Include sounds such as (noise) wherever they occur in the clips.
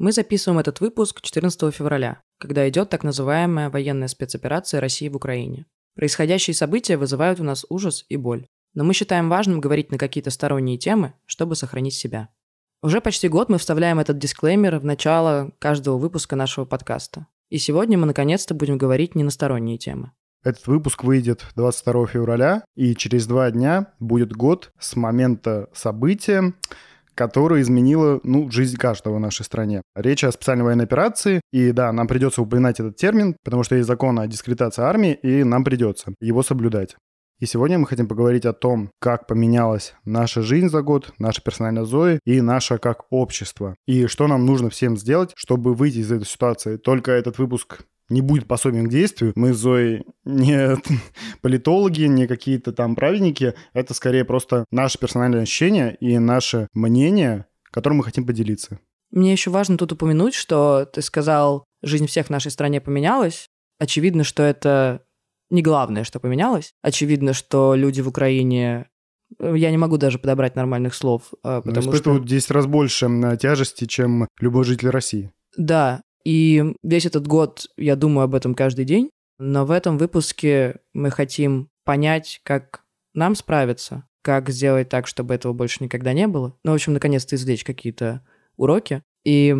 Мы записываем этот выпуск 14 февраля, когда идет так называемая военная спецоперация России в Украине. Происходящие события вызывают у нас ужас и боль. Но мы считаем важным говорить на какие-то сторонние темы, чтобы сохранить себя. Уже почти год мы вставляем этот дисклеймер в начало каждого выпуска нашего подкаста. И сегодня мы наконец-то будем говорить не на сторонние темы. Этот выпуск выйдет 22 февраля, и через два дня будет год с момента события, которая изменила, ну, жизнь каждого в нашей стране. Речь о специальной военной операции, и да, нам придется упоминать этот термин, потому что есть закон о дискредитации армии, и нам придется его соблюдать. И сегодня мы хотим поговорить о том, как поменялась наша жизнь за год, наша персональная Зои и наше как общество. И что нам нужно всем сделать, чтобы выйти из этой ситуации. Только этот выпуск не будет пособием к действию. Мы с Зоей не (laughs) политологи, не какие-то там праведники. Это скорее просто наше персональное ощущение и наше мнение, которым мы хотим поделиться. Мне еще важно тут упомянуть, что ты сказал, жизнь всех в нашей стране поменялась. Очевидно, что это не главное, что поменялось. Очевидно, что люди в Украине я не могу даже подобрать нормальных слов, а, потому Но испытывают что... 10 раз больше тяжести, чем любой житель России. Да, и весь этот год я думаю об этом каждый день, но в этом выпуске мы хотим понять, как нам справиться, как сделать так, чтобы этого больше никогда не было. Ну, в общем, наконец-то извлечь какие-то уроки. И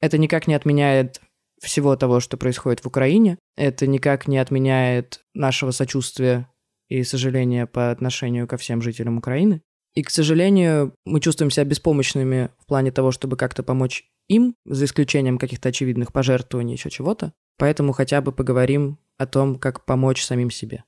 это никак не отменяет всего того, что происходит в Украине. Это никак не отменяет нашего сочувствия и сожаления по отношению ко всем жителям Украины. И, к сожалению, мы чувствуем себя беспомощными в плане того, чтобы как-то помочь им, за исключением каких-то очевидных пожертвований, еще чего-то. Поэтому хотя бы поговорим о том, как помочь самим себе.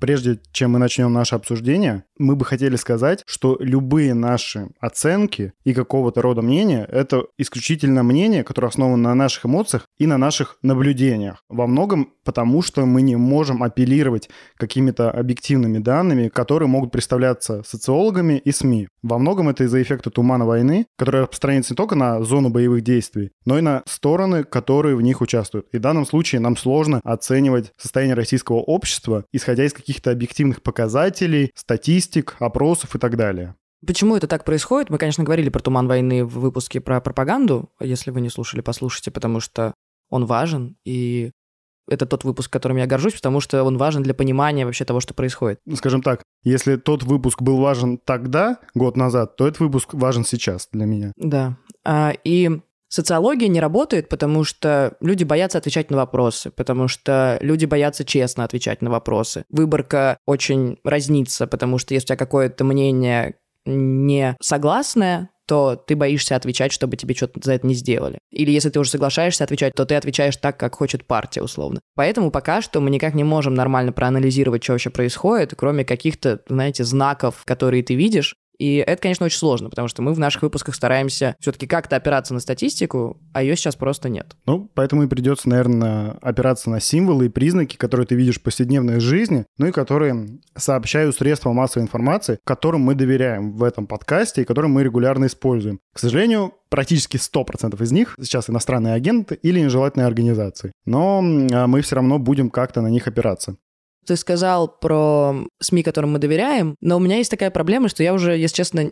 Прежде чем мы начнем наше обсуждение, мы бы хотели сказать, что любые наши оценки и какого-то рода мнения — это исключительно мнение, которое основано на наших эмоциях и на наших наблюдениях. Во многом потому, что мы не можем апеллировать какими-то объективными данными, которые могут представляться социологами и СМИ. Во многом это из-за эффекта тумана войны, который распространяется не только на зону боевых действий, но и на стороны, которые в них участвуют. И в данном случае нам сложно оценивать состояние российского общества, исходя из каких-то объективных показателей, статистик, опросов и так далее. Почему это так происходит? Мы, конечно, говорили про туман войны в выпуске про пропаганду. Если вы не слушали, послушайте, потому что он важен, и это тот выпуск, которым я горжусь, потому что он важен для понимания вообще того, что происходит. Ну, скажем так, если тот выпуск был важен тогда, год назад, то этот выпуск важен сейчас для меня. Да. А, и Социология не работает, потому что люди боятся отвечать на вопросы, потому что люди боятся честно отвечать на вопросы. Выборка очень разнится, потому что если у тебя какое-то мнение не согласное, то ты боишься отвечать, чтобы тебе что-то за это не сделали. Или если ты уже соглашаешься отвечать, то ты отвечаешь так, как хочет партия, условно. Поэтому пока что мы никак не можем нормально проанализировать, что вообще происходит, кроме каких-то, знаете, знаков, которые ты видишь, и это, конечно, очень сложно, потому что мы в наших выпусках стараемся все-таки как-то опираться на статистику, а ее сейчас просто нет. Ну, поэтому и придется, наверное, опираться на символы и признаки, которые ты видишь в повседневной жизни, ну и которые сообщают средства массовой информации, которым мы доверяем в этом подкасте и которым мы регулярно используем. К сожалению, практически 100% из них сейчас иностранные агенты или нежелательные организации. Но а, мы все равно будем как-то на них опираться. Ты сказал про СМИ, которым мы доверяем, но у меня есть такая проблема, что я уже, если честно,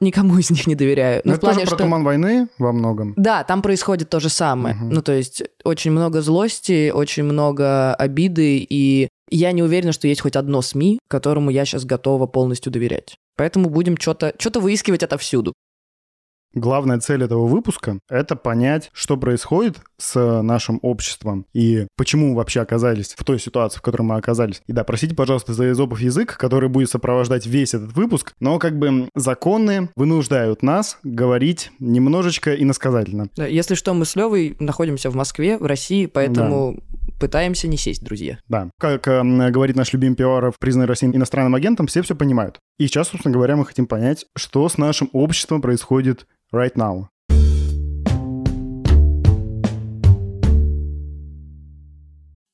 никому (laughs) из них не доверяю. Ну, это плане, тоже про что... туман войны во многом. Да, там происходит то же самое. Угу. Ну, то есть очень много злости, очень много обиды, и я не уверена, что есть хоть одно СМИ, которому я сейчас готова полностью доверять. Поэтому будем что-то что выискивать отовсюду. Главная цель этого выпуска — это понять, что происходит с нашим обществом и почему мы вообще оказались в той ситуации, в которой мы оказались. И да, простите, пожалуйста, за изопов язык, который будет сопровождать весь этот выпуск, но как бы законы вынуждают нас говорить немножечко иносказательно. Если что, мы с Левой находимся в Москве, в России, поэтому да. пытаемся не сесть, друзья. Да. Как э, говорит наш любимый пиар, признанный Россией иностранным агентом, все все понимают. И сейчас, собственно говоря, мы хотим понять, что с нашим обществом происходит right now.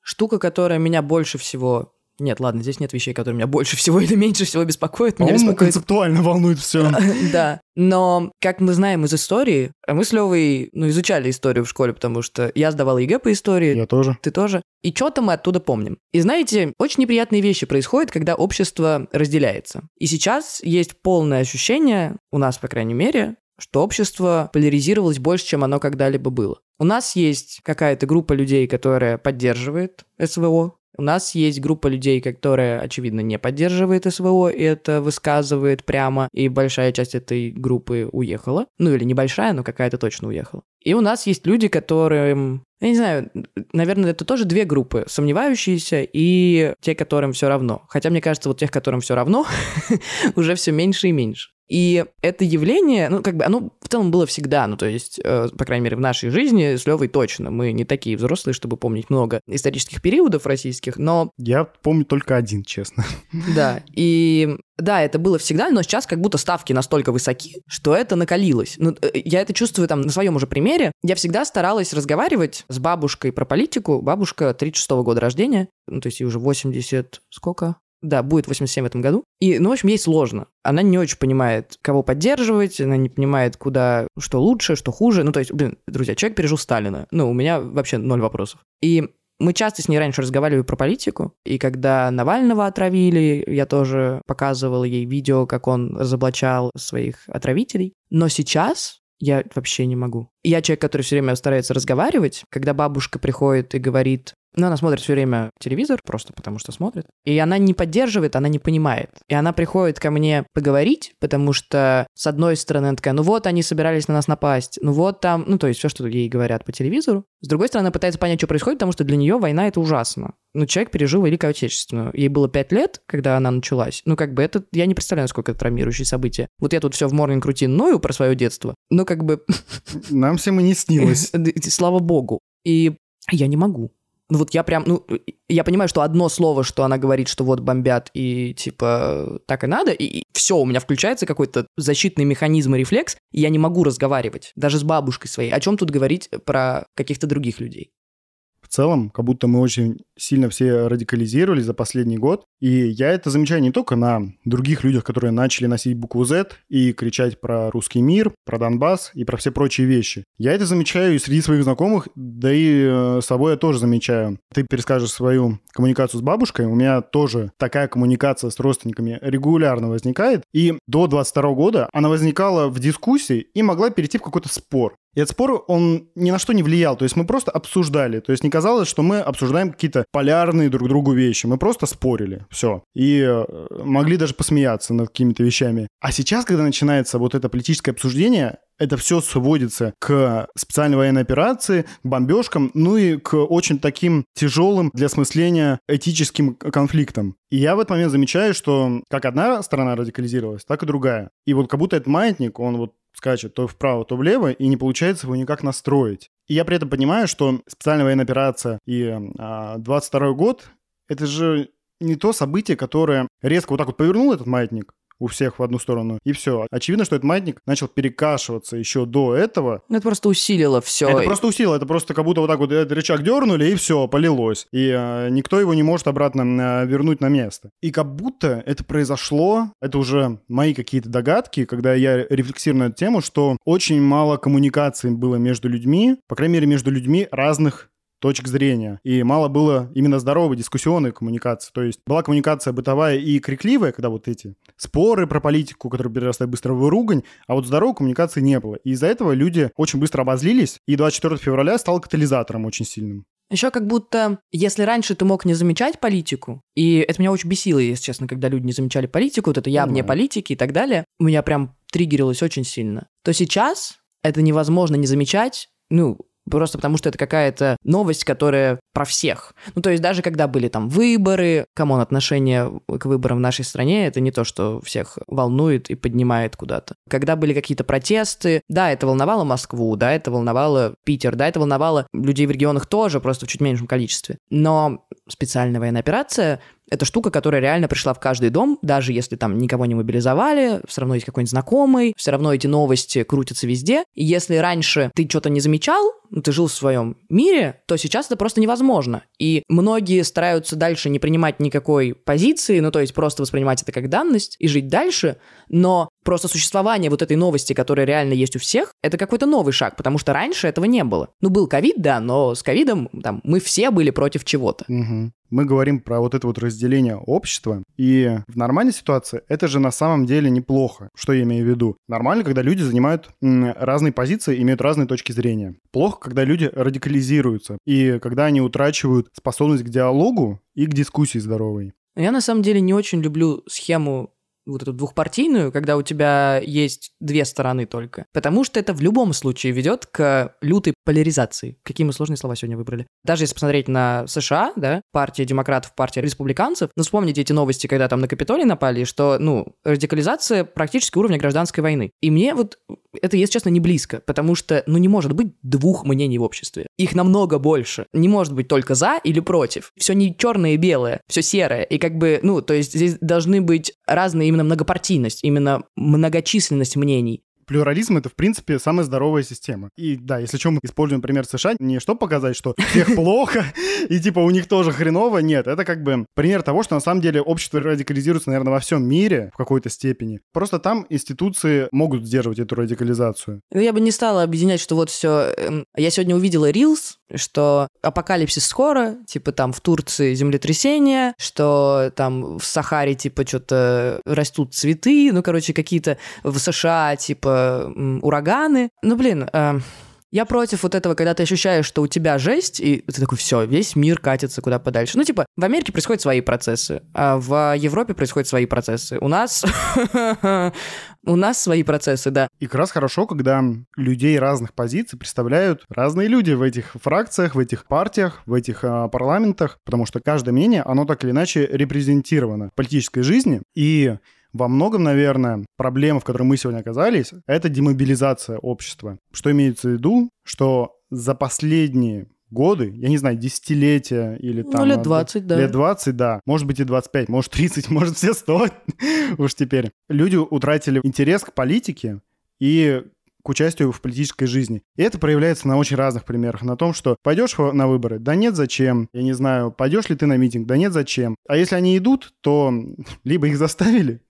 Штука, которая меня больше всего Нет, ладно, здесь нет вещей, которые меня больше всего или меньше всего беспокоят. Меня беспокоит... концептуально волнует все. (laughs) Да, но, как мы знаем из истории, а мы с Левой, ну, изучали историю в школе, потому что я сдавал ЕГЭ по истории, Я тоже. ты тоже. И что-то мы оттуда помним. И знаете, очень неприятные вещи происходят, когда общество разделяется. И сейчас есть полное ощущение, у нас, по крайней мере, что общество поляризировалось больше, чем оно когда-либо было. У нас есть какая-то группа людей, которая поддерживает СВО, у нас есть группа людей, которая, очевидно, не поддерживает СВО и это высказывает прямо, и большая часть этой группы уехала. Ну или небольшая, но какая-то точно уехала. И у нас есть люди, которым... Я не знаю, наверное, это тоже две группы. Сомневающиеся и те, которым все равно. Хотя, мне кажется, вот тех, которым все равно, (laughs) уже все меньше и меньше. И это явление, ну, как бы, оно в целом было всегда, ну, то есть, э, по крайней мере, в нашей жизни с Левой точно. Мы не такие взрослые, чтобы помнить много исторических периодов российских, но Я помню только один, честно. да, и да, это было всегда, но сейчас как будто ставки настолько высоки, что это накалилось. Ну, э, я это чувствую там на своем уже примере. Я всегда старалась разговаривать с бабушкой про политику. Бабушка 36 года рождения, ну, то есть ей уже 80... Сколько? Да, будет 87 в этом году. И, ну, в общем, ей сложно. Она не очень понимает, кого поддерживать, она не понимает, куда, что лучше, что хуже. Ну, то есть, блин, друзья, человек пережил Сталина. Ну, у меня вообще ноль вопросов. И мы часто с ней раньше разговаривали про политику, и когда Навального отравили, я тоже показывал ей видео, как он разоблачал своих отравителей. Но сейчас я вообще не могу. Я человек, который все время старается разговаривать. Когда бабушка приходит и говорит, ну, она смотрит все время телевизор, просто потому что смотрит. И она не поддерживает, она не понимает. И она приходит ко мне поговорить, потому что, с одной стороны, она такая, ну вот, они собирались на нас напасть, ну вот там, ну, то есть все, что ей говорят по телевизору. С другой стороны, она пытается понять, что происходит, потому что для нее война — это ужасно. Ну, человек пережил Великую Отечественную. Ей было пять лет, когда она началась. Ну, как бы это... Я не представляю, насколько это травмирующее событие. Вот я тут все в Morning Routine ною про свое детство. Ну, как бы... Нам всем и не снилось. (laughs) Слава богу. И я не могу. Ну вот я прям, ну, я понимаю, что одно слово, что она говорит, что вот бомбят и типа так и надо, и, и все, у меня включается какой-то защитный механизм и рефлекс, и я не могу разговаривать, даже с бабушкой своей. О чем тут говорить про каких-то других людей? Целом, как будто мы очень сильно все радикализировались за последний год. И я это замечаю не только на других людях, которые начали носить букву Z и кричать про русский мир, про Донбасс и про все прочие вещи. Я это замечаю и среди своих знакомых, да и э, собой я тоже замечаю. Ты перескажешь свою коммуникацию с бабушкой, у меня тоже такая коммуникация с родственниками регулярно возникает. И до 22 года она возникала в дискуссии и могла перейти в какой-то спор. И этот спор, он ни на что не влиял. То есть мы просто обсуждали. То есть не казалось, что мы обсуждаем какие-то полярные друг другу вещи. Мы просто спорили. Все. И э, могли даже посмеяться над какими-то вещами. А сейчас, когда начинается вот это политическое обсуждение, это все сводится к специальной военной операции, к бомбежкам, ну и к очень таким тяжелым для осмысления этическим конфликтам. И я в этот момент замечаю, что как одна сторона радикализировалась, так и другая. И вот как будто этот маятник, он вот скачет то вправо, то влево, и не получается его никак настроить. И я при этом понимаю, что специальная военная операция и а, 22 год — это же не то событие, которое резко вот так вот повернул этот маятник, у всех в одну сторону, и все. Очевидно, что этот маятник начал перекашиваться еще до этого. Ну, это просто усилило все. Это просто усилило, это просто как будто вот так вот этот рычаг дернули, и все, полилось. И э, никто его не может обратно э, вернуть на место. И как будто это произошло, это уже мои какие-то догадки, когда я рефлексирую на эту тему, что очень мало коммуникации было между людьми, по крайней мере, между людьми разных точек зрения. И мало было именно здоровой дискуссионной коммуникации. То есть была коммуникация бытовая и крикливая, когда вот эти споры про политику, которые перерастают быстро в ругань, а вот здоровой коммуникации не было. И из-за этого люди очень быстро обозлились, и 24 февраля стал катализатором очень сильным. Еще как будто, если раньше ты мог не замечать политику, и это меня очень бесило, если честно, когда люди не замечали политику, вот это я вне политики и так далее, у меня прям триггерилось очень сильно, то сейчас это невозможно не замечать, ну, просто потому что это какая-то новость, которая про всех. Ну, то есть даже когда были там выборы, come on, отношение к выборам в нашей стране, это не то, что всех волнует и поднимает куда-то. Когда были какие-то протесты, да, это волновало Москву, да, это волновало Питер, да, это волновало людей в регионах тоже, просто в чуть меньшем количестве. Но специальная военная операция это штука, которая реально пришла в каждый дом, даже если там никого не мобилизовали, все равно есть какой-нибудь знакомый, все равно эти новости крутятся везде. И если раньше ты что-то не замечал, ну, ты жил в своем мире, то сейчас это просто невозможно. И многие стараются дальше не принимать никакой позиции, ну то есть просто воспринимать это как данность и жить дальше, но просто существование вот этой новости, которая реально есть у всех, это какой-то новый шаг, потому что раньше этого не было. Ну был ковид, да, но с ковидом там мы все были против чего-то. Угу мы говорим про вот это вот разделение общества, и в нормальной ситуации это же на самом деле неплохо. Что я имею в виду? Нормально, когда люди занимают разные позиции, имеют разные точки зрения. Плохо, когда люди радикализируются, и когда они утрачивают способность к диалогу и к дискуссии здоровой. Я на самом деле не очень люблю схему вот эту двухпартийную, когда у тебя есть две стороны только. Потому что это в любом случае ведет к лютой поляризации. Какие мы сложные слова сегодня выбрали. Даже если посмотреть на США, да, партия демократов, партия республиканцев, ну, вспомните эти новости, когда там на Капитолий напали, что, ну, радикализация практически уровня гражданской войны. И мне вот это, если честно, не близко, потому что, ну, не может быть двух мнений в обществе. Их намного больше. Не может быть только за или против. Все не черное и белое, все серое. И как бы, ну, то есть здесь должны быть разные именно многопартийность, именно многочисленность мнений плюрализм — это, в принципе, самая здоровая система. И да, если что, мы используем пример США, не чтобы показать, что всех (laughs) плохо, и типа у них тоже хреново, нет, это как бы пример того, что на самом деле общество радикализируется, наверное, во всем мире в какой-то степени. Просто там институции могут сдерживать эту радикализацию. Ну, я бы не стала объединять, что вот все... Эм, я сегодня увидела Reels, что апокалипсис скоро, типа там в Турции землетрясение, что там в Сахаре типа что-то растут цветы, ну, короче, какие-то в США типа ураганы. Ну, блин, э, я против вот этого, когда ты ощущаешь, что у тебя жесть, и ты такой, все, весь мир катится куда подальше. Ну, типа, в Америке происходят свои процессы, а в Европе происходят свои процессы. У нас... (laughs) У нас свои процессы, да. И как раз хорошо, когда людей разных позиций представляют разные люди в этих фракциях, в этих партиях, в этих э, парламентах, потому что каждое мнение, оно так или иначе репрезентировано в политической жизни. И во многом, наверное, проблема, в которой мы сегодня оказались, это демобилизация общества. Что имеется в виду? Что за последние годы, я не знаю, десятилетия или ну, там... Ну, лет 20, да. Лет 20, да. Может быть и 25, может 30, (laughs) может все 100 (laughs) уж теперь. Люди утратили интерес к политике и к участию в политической жизни. И это проявляется на очень разных примерах. На том, что пойдешь на выборы, да нет, зачем? Я не знаю, пойдешь ли ты на митинг, да нет, зачем? А если они идут, то (laughs) либо их заставили,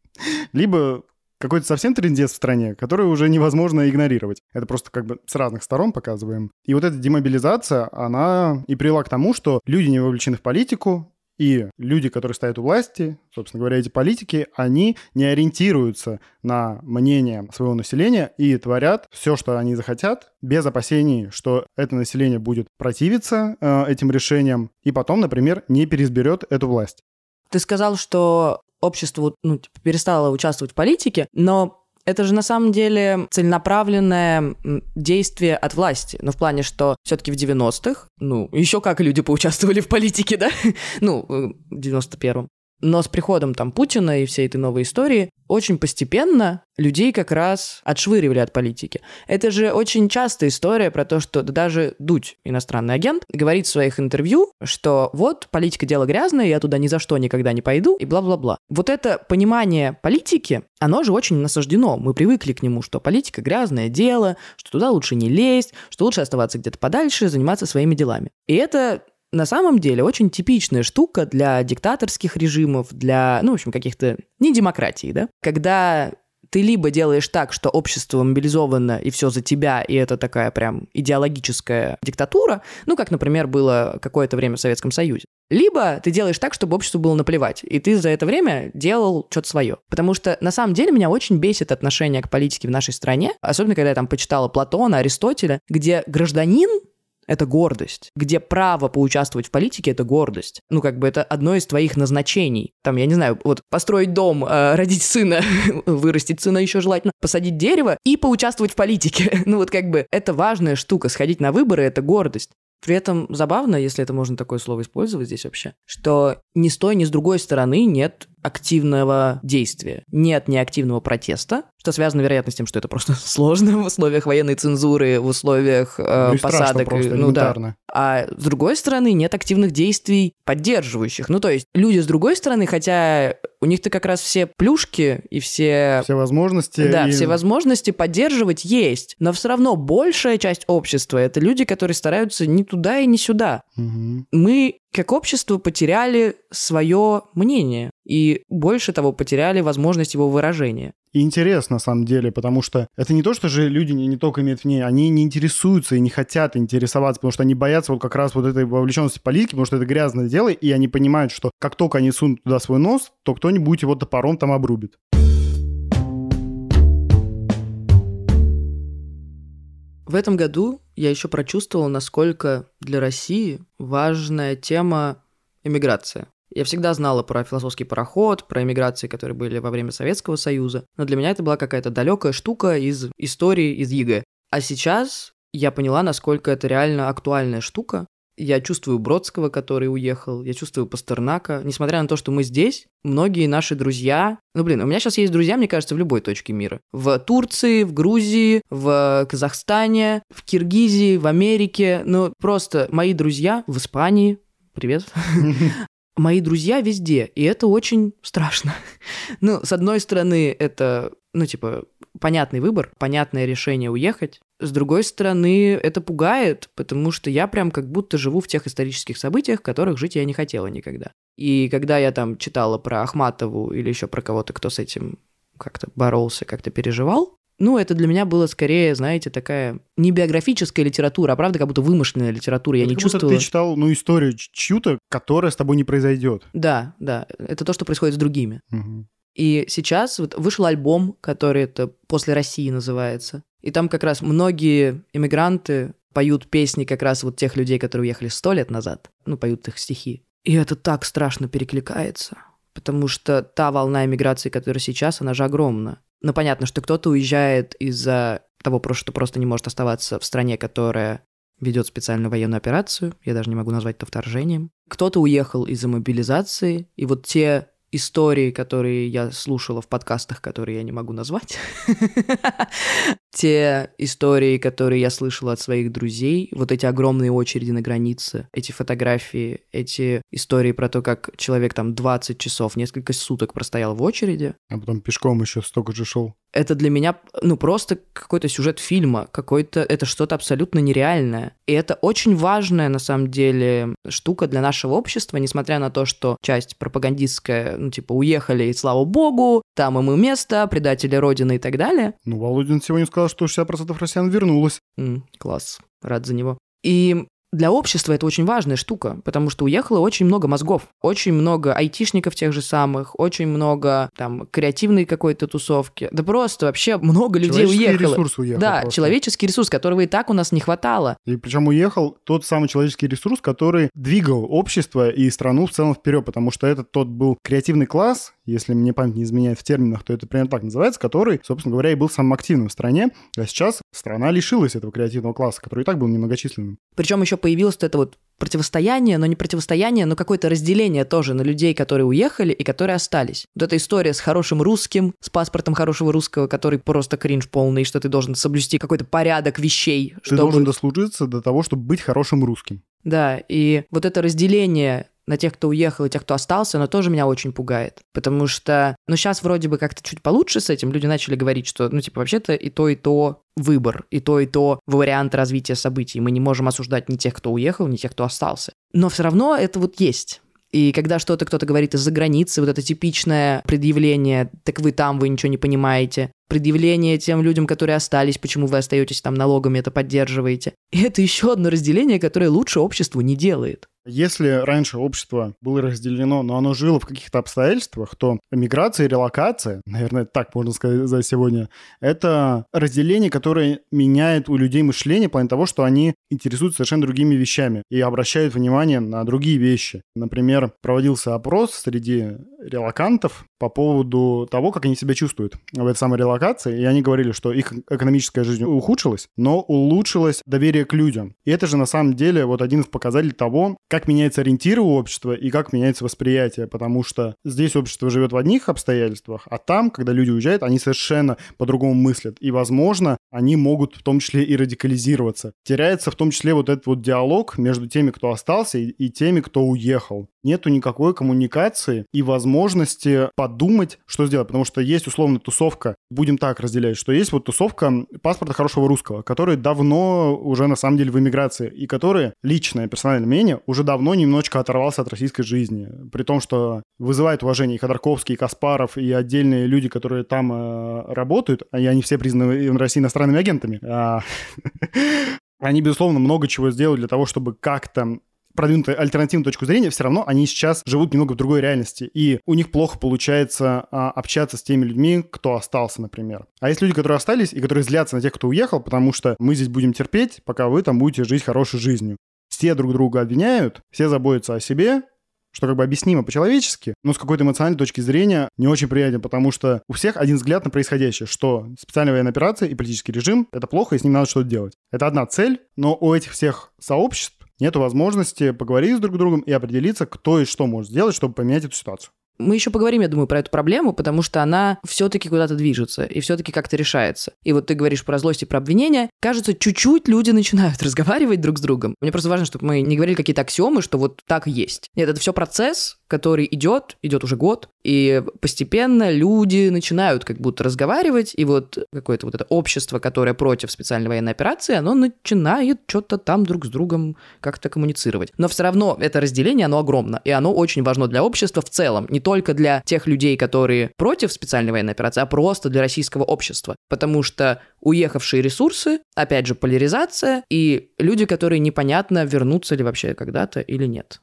либо какой-то совсем трендец в стране, который уже невозможно игнорировать. Это просто как бы с разных сторон показываем. И вот эта демобилизация, она и привела к тому, что люди не вовлечены в политику, и люди, которые стоят у власти, собственно говоря, эти политики, они не ориентируются на мнение своего населения и творят все, что они захотят, без опасений, что это население будет противиться э, этим решениям и потом, например, не переизберет эту власть. Ты сказал, что общество ну, типа, перестало участвовать в политике, но это же на самом деле целенаправленное действие от власти. Ну, в плане, что все-таки в 90-х, ну, еще как люди поучаствовали в политике, да? (laughs) ну, э, в 91-м. Но с приходом там Путина и всей этой новой истории очень постепенно людей как раз отшвыривали от политики. Это же очень частая история про то, что даже Дудь, иностранный агент, говорит в своих интервью, что вот политика дело грязное, я туда ни за что никогда не пойду и бла-бла-бла. Вот это понимание политики, оно же очень насаждено. Мы привыкли к нему, что политика грязное дело, что туда лучше не лезть, что лучше оставаться где-то подальше, заниматься своими делами. И это на самом деле очень типичная штука для диктаторских режимов, для, ну, в общем, каких-то не демократий, да? Когда ты либо делаешь так, что общество мобилизовано и все за тебя, и это такая прям идеологическая диктатура, ну, как, например, было какое-то время в Советском Союзе. Либо ты делаешь так, чтобы обществу было наплевать, и ты за это время делал что-то свое. Потому что, на самом деле, меня очень бесит отношение к политике в нашей стране, особенно когда я там почитала Платона, Аристотеля, где гражданин это гордость. Где право поучаствовать в политике — это гордость. Ну, как бы это одно из твоих назначений. Там, я не знаю, вот построить дом, э, (laughs) родить сына, вырастить сына еще желательно, посадить дерево и поучаствовать в политике. (laughs) ну, вот как бы это важная штука. Сходить на выборы — это гордость. При этом забавно, если это можно такое слово использовать здесь вообще, что ни с той, ни с другой стороны нет активного действия, нет неактивного протеста, что связано, вероятно, с тем, что это просто (laughs) сложно в условиях военной цензуры, в условиях э, Ну посадок. просто, и- ну да. А с другой стороны, нет активных действий поддерживающих. Ну, то есть люди с другой стороны, хотя у них-то как раз все плюшки и все... Все возможности. Да, и- все возможности поддерживать есть, но все равно большая часть общества это люди, которые стараются ни туда и ни сюда. Мгм. Мы, как общество, потеряли свое мнение и больше того, потеряли возможность его выражения. И интересно, на самом деле, потому что это не то, что же люди не, не только имеют мнение, они не интересуются и не хотят интересоваться, потому что они боятся вот как раз вот этой вовлеченности в политики, потому что это грязное дело, и они понимают, что как только они сунут туда свой нос, то кто-нибудь его топором там обрубит. В этом году я еще прочувствовал, насколько для России важная тема эмиграция. Я всегда знала про философский пароход, про эмиграции, которые были во время Советского Союза, но для меня это была какая-то далекая штука из истории, из ЕГЭ. А сейчас я поняла, насколько это реально актуальная штука. Я чувствую Бродского, который уехал, я чувствую Пастернака. Несмотря на то, что мы здесь, многие наши друзья... Ну, блин, у меня сейчас есть друзья, мне кажется, в любой точке мира. В Турции, в Грузии, в Казахстане, в Киргизии, в Америке. Ну, просто мои друзья в Испании. Привет. (laughs) Мои друзья везде, и это очень страшно. (laughs) Ну, с одной стороны, это, ну, типа, понятный выбор, понятное решение уехать. С другой стороны, это пугает, потому что я прям как будто живу в тех исторических событиях, которых жить я не хотела никогда. И когда я там читала про Ахматову или еще про кого-то, кто с этим как-то боролся, как-то переживал, ну, это для меня было скорее, знаете, такая не биографическая литература, а правда как будто вымышленная литература. Я Вот не чувствовала... ты читал, ну, историю чью-то, которая с тобой не произойдет. Да, да, это то, что происходит с другими. Мгм. И сейчас вот вышел альбом, который это «После России» называется. И там как раз многие иммигранты поют песни как раз вот тех людей, которые уехали сто лет назад. Ну, поют их стихи. И это так страшно перекликается. Потому что та волна иммиграции, которая сейчас, она же огромна. Ну, понятно, что кто-то уезжает из-за того, что просто не может оставаться в стране, которая ведет специальную военную операцию. Я даже не могу назвать это вторжением. Кто-то уехал из-за мобилизации. И вот те истории, которые я слушала в подкастах, которые я не могу назвать, (laughs) те истории, которые я слышала от своих друзей, вот эти огромные очереди на границе, эти фотографии, эти истории про то, как человек там 20 часов, несколько суток простоял в очереди, А потом пешком еще столько же шел. Это для меня, ну, просто какой-то сюжет фильма, какой-то, это что-то абсолютно нереальное. И это очень важная, на самом деле, штука для нашего общества, несмотря на то, что часть пропагандистская, ну, типа, уехали, и слава богу, там им и место, предатели Родины и так далее. Ну, Володин сегодня сказал, что 60% россиян вернулось. М, класс, рад за него. И для общества это очень важная штука, потому что уехало очень много мозгов, очень много айтишников тех же самых, очень много там креативной какой-то тусовки. Да просто вообще много людей уехало. ресурс уехал Да, просто. человеческий ресурс, которого и так у нас не хватало. И причем уехал тот самый человеческий ресурс, который двигал общество и страну в целом вперед, потому что этот тот был креативный класс, если мне память не изменяет в терминах, то это примерно так называется, который, собственно говоря, и был самым активным в стране. А сейчас страна лишилась этого креативного класса, который и так был немногочисленным. Причем еще появилось это вот противостояние, но не противостояние, но какое-то разделение тоже на людей, которые уехали и которые остались. Вот эта история с хорошим русским, с паспортом хорошего русского, который просто кринж полный, что ты должен соблюсти какой-то порядок вещей, Ты чтобы... должен дослужиться до того, чтобы быть хорошим русским. Да, и вот это разделение на тех, кто уехал, и тех, кто остался, оно тоже меня очень пугает. Потому что, ну, сейчас вроде бы как-то чуть получше с этим. Люди начали говорить, что, ну, типа, вообще-то и то, и то выбор, и то, и то вариант развития событий. Мы не можем осуждать ни тех, кто уехал, ни тех, кто остался. Но все равно это вот есть. И когда что-то кто-то говорит из-за границы, вот это типичное предъявление, так вы там, вы ничего не понимаете, предъявление тем людям, которые остались, почему вы остаетесь там налогами, это поддерживаете. И это еще одно разделение, которое лучше обществу не делает. Если раньше общество было разделено, но оно жило в каких-то обстоятельствах, то миграция и релокация, наверное, так можно сказать за сегодня, это разделение, которое меняет у людей мышление в плане того, что они интересуются совершенно другими вещами и обращают внимание на другие вещи. Например, проводился опрос среди релакантов по поводу того, как они себя чувствуют в этой самой релокации, и они говорили, что их экономическая жизнь ухудшилась, но улучшилось доверие к людям. И это же на самом деле вот один из показателей того, как меняется ориентиры у общества и как меняется восприятие, потому что здесь общество живет в одних обстоятельствах, а там, когда люди уезжают, они совершенно по-другому мыслят. И, возможно, они могут в том числе и радикализироваться. Теряется в том числе вот этот вот диалог между теми, кто остался, и, и теми, кто уехал нету никакой коммуникации и возможности подумать, что сделать. Потому что есть условно тусовка, будем так разделять, что есть вот тусовка паспорта хорошего русского, который давно уже на самом деле в эмиграции, и который, личное, персональное мнение, уже давно немножечко оторвался от российской жизни. При том, что вызывает уважение и Ходорковский, и Каспаров, и отдельные люди, которые там э, работают, и они все признаны в России иностранными агентами. А, (laughs) они, безусловно, много чего сделали для того, чтобы как-то продвинутую альтернативную точку зрения, все равно они сейчас живут немного в другой реальности, и у них плохо получается а, общаться с теми людьми, кто остался, например. А есть люди, которые остались и которые злятся на тех, кто уехал, потому что мы здесь будем терпеть, пока вы там будете жить хорошей жизнью. Все друг друга обвиняют, все заботятся о себе, что как бы объяснимо по-человечески, но с какой-то эмоциональной точки зрения не очень приятен, потому что у всех один взгляд на происходящее, что специальная военная операция и политический режим — это плохо, и с ним надо что-то делать. Это одна цель, но у этих всех сообществ нет возможности поговорить с друг другом и определиться, кто и что может сделать, чтобы поменять эту ситуацию. Мы еще поговорим, я думаю, про эту проблему, потому что она все-таки куда-то движется и все-таки как-то решается. И вот ты говоришь про злость и про обвинения. Кажется, чуть-чуть люди начинают (laughs) разговаривать друг с другом. Мне просто важно, чтобы мы не говорили какие-то аксиомы, что вот так и есть. Нет, это все процесс, который идет, идет уже год, и постепенно люди начинают как будто разговаривать, и вот какое-то вот это общество, которое против специальной военной операции, оно начинает что-то там друг с другом как-то коммуницировать. Но все равно это разделение, оно огромно, и оно очень важно для общества в целом, не только для тех людей, которые против специальной военной операции, а просто для российского общества. Потому что уехавшие ресурсы, опять же, поляризация, и люди, которые непонятно, вернутся ли вообще когда-то или нет.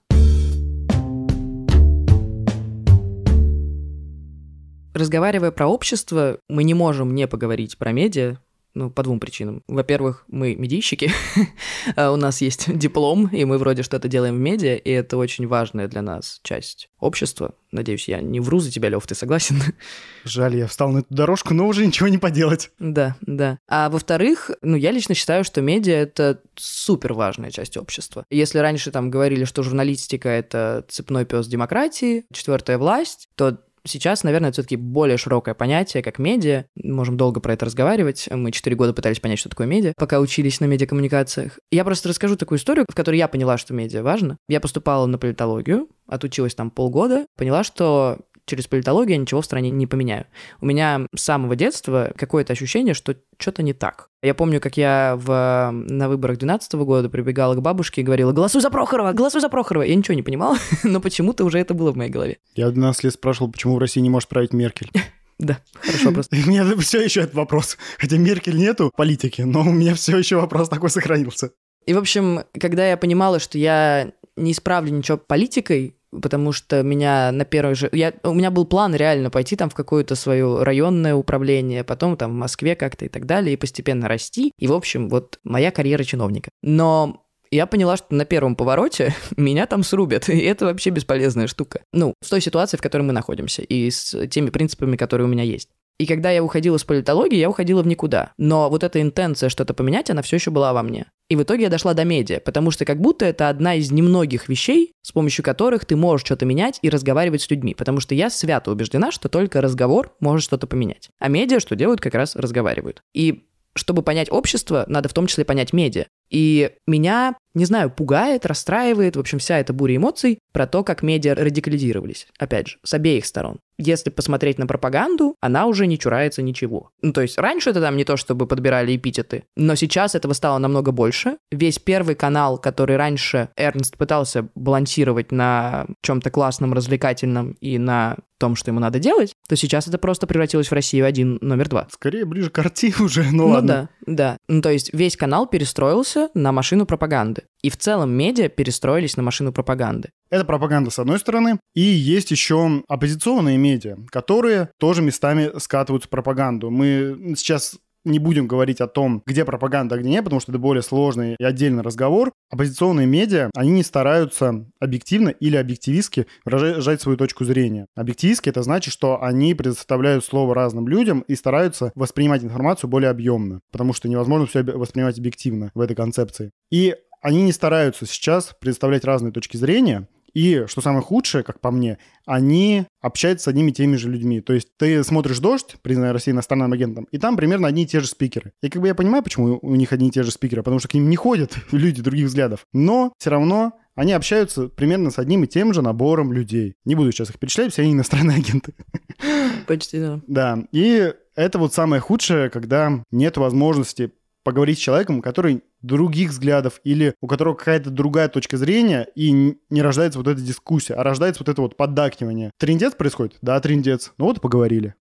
разговаривая про общество, мы не можем не поговорить про медиа, ну, по двум причинам. Во-первых, мы медийщики, (laughs) а у нас есть (laughs) диплом, и мы вроде что-то делаем в медиа, и это очень важная для нас часть общества. Надеюсь, я не вру за тебя, Лев, ты согласен? (laughs) Жаль, я встал на эту дорожку, но уже ничего не поделать. Да, да. А во-вторых, ну, я лично считаю, что медиа — это супер важная часть общества. Если раньше там говорили, что журналистика — это цепной пес демократии, четвертая власть, то Сейчас, наверное, все-таки более широкое понятие, как медиа. Можем долго про это разговаривать. Мы четыре года пытались понять, что такое медиа, пока учились на медиакоммуникациях. Я просто расскажу такую историю, в которой я поняла, что медиа важно. Я поступала на политологию, отучилась там полгода, поняла, что через политологию я ничего в стране не поменяю. У меня с самого детства какое-то ощущение, что что-то не так. Я помню, как я в, на выборах 2012 года прибегала к бабушке и говорила «Голосуй за Прохорова! Голосуй за Прохорова!» Я ничего не понимала, (laughs) но почему-то уже это было в моей голове. Я в 12 лет спрашивал, почему в России не может править Меркель. (laughs) Да, хорошо вопрос. У меня (laughs) все еще этот вопрос. Хотя Меркель нету политики, но у меня все еще вопрос такой сохранился. И, в общем, когда я понимала, что я не исправлю ничего политикой, потому что меня на первый же... Я, у меня был план реально пойти там в какое-то свое районное управление, потом там в Москве как-то и так далее, и постепенно расти. И, в общем, вот моя карьера чиновника. Но я поняла, что на первом повороте (laughs) меня там срубят, и это вообще бесполезная штука. Ну, с той ситуацией, в которой мы находимся, и с теми принципами, которые у меня есть. И когда я уходила с политологии, я уходила в никуда. Но вот эта интенция что-то поменять, она все еще была во мне. И в итоге я дошла до медиа, потому что как будто это одна из немногих вещей, с помощью которых ты можешь что-то менять и разговаривать с людьми. Потому что я свято убеждена, что только разговор может что-то поменять. А медиа что делают, как раз разговаривают. И чтобы понять общество, надо в том числе понять медиа. И меня, не знаю, пугает, расстраивает, в общем, вся эта буря эмоций про то, как медиа радикализировались. Опять же, с обеих сторон. Если посмотреть на пропаганду, она уже не чурается ничего. Ну, то есть раньше это там не то, чтобы подбирали эпитеты, но сейчас этого стало намного больше. Весь первый канал, который раньше Эрнст пытался балансировать на чем-то классном, развлекательном и на том, что ему надо делать, то сейчас это просто превратилось в Россию один номер два. Скорее ближе к арти уже, ну, ну ладно. да, да. Ну то есть весь канал перестроился на машину пропаганды. И в целом медиа перестроились на машину пропаганды. Это пропаганда с одной стороны, и есть еще оппозиционные медиа, которые тоже местами скатываются в пропаганду. Мы сейчас не будем говорить о том, где пропаганда, а где нет, потому что это более сложный и отдельный разговор. Оппозиционные медиа, они не стараются объективно или объективистски выражать свою точку зрения. Объективистски это значит, что они предоставляют слово разным людям и стараются воспринимать информацию более объемно, потому что невозможно все воспринимать объективно в этой концепции. И они не стараются сейчас представлять разные точки зрения, и, что самое худшее, как по мне, они общаются с одними и теми же людьми. То есть ты смотришь «Дождь», признанный Россией иностранным агентом, и там примерно одни и те же спикеры. И как бы я понимаю, почему у них одни и те же спикеры, потому что к ним не ходят (laughs) люди других взглядов. Но все равно они общаются примерно с одним и тем же набором людей. Не буду сейчас их перечислять, все они иностранные (laughs) агенты. Почти, да. Да, и это вот самое худшее, когда нет возможности поговорить с человеком, который других взглядов или у которого какая-то другая точка зрения, и не рождается вот эта дискуссия, а рождается вот это вот поддакивание. Трендец происходит? Да, трендец. Ну вот и поговорили.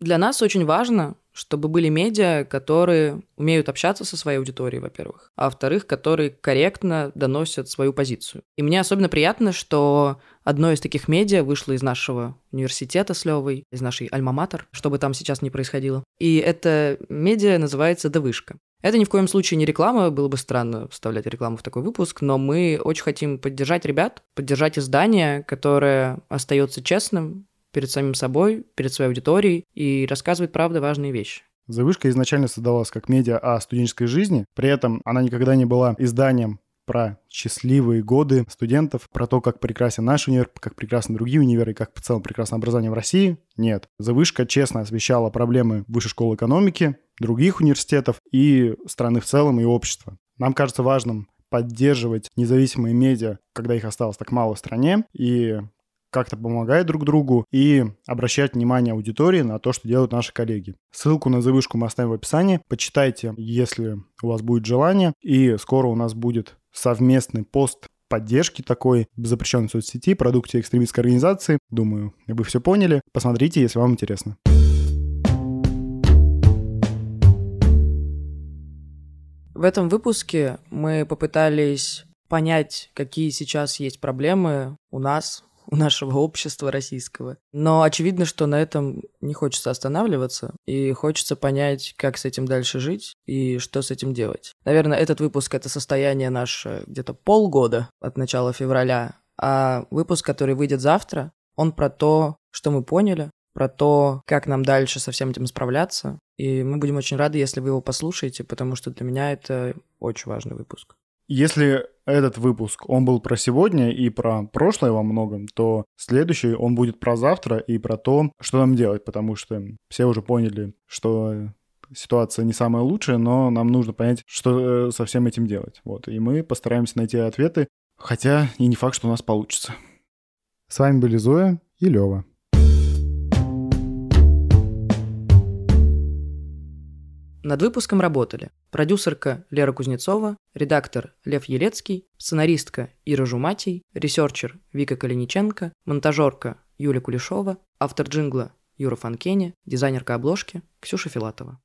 Для нас очень важно, чтобы были медиа, которые умеют общаться со своей аудиторией, во-первых, а во-вторых, которые корректно доносят свою позицию. И мне особенно приятно, что одно из таких медиа вышло из нашего университета с Левой, из нашей альма-матер, что бы там сейчас ни происходило. И это медиа называется «Довышка». Это ни в коем случае не реклама, было бы странно вставлять рекламу в такой выпуск, но мы очень хотим поддержать ребят, поддержать издание, которое остается честным перед самим собой, перед своей аудиторией и рассказывает, правда, важные вещи. Завышка изначально создавалась как медиа о студенческой жизни, при этом она никогда не была изданием про счастливые годы студентов, про то, как прекрасен наш универ, как прекрасны другие универы, как в целом прекрасно образование в России. Нет. Завышка честно освещала проблемы Высшей школы экономики, других университетов и страны в целом и общества. Нам кажется важным поддерживать независимые медиа, когда их осталось так мало в стране, и как-то помогать друг другу и обращать внимание аудитории на то, что делают наши коллеги. Ссылку на завышку мы оставим в описании. Почитайте, если у вас будет желание. И скоро у нас будет совместный пост поддержки такой запрещенной соцсети, продукте экстремистской организации. Думаю, вы все поняли. Посмотрите, если вам интересно. В этом выпуске мы попытались понять, какие сейчас есть проблемы у нас, (laughs) у нашего общества российского. Но очевидно, что на этом не хочется останавливаться, и хочется понять, как с этим дальше жить и что с этим делать. Наверное, этот выпуск — это состояние наше где-то полгода от начала февраля, а выпуск, который выйдет завтра, он про то, что мы поняли, про то, как нам дальше со всем этим справляться. И мы будем очень рады, если вы его послушаете, потому что для меня это очень важный выпуск. Если этот выпуск, он был про сегодня и про прошлое во многом, то следующий, он будет про завтра и про то, что нам делать, потому что все уже поняли, что ситуация не самая лучшая, но нам нужно понять, что э, со всем этим делать. Вот. И мы постараемся найти ответы, хотя и не факт, что у нас получится. С вами были Зоя и Лева. Над выпуском работали продюсерка Лера Кузнецова, редактор Лев Елецкий, сценаристка Ира Жуматий, researcher Вика Калиниченко, монтажерка Юля Кулешова, автор джингла Юра Фанкене, дизайнерка обложки Ксюша Филатова.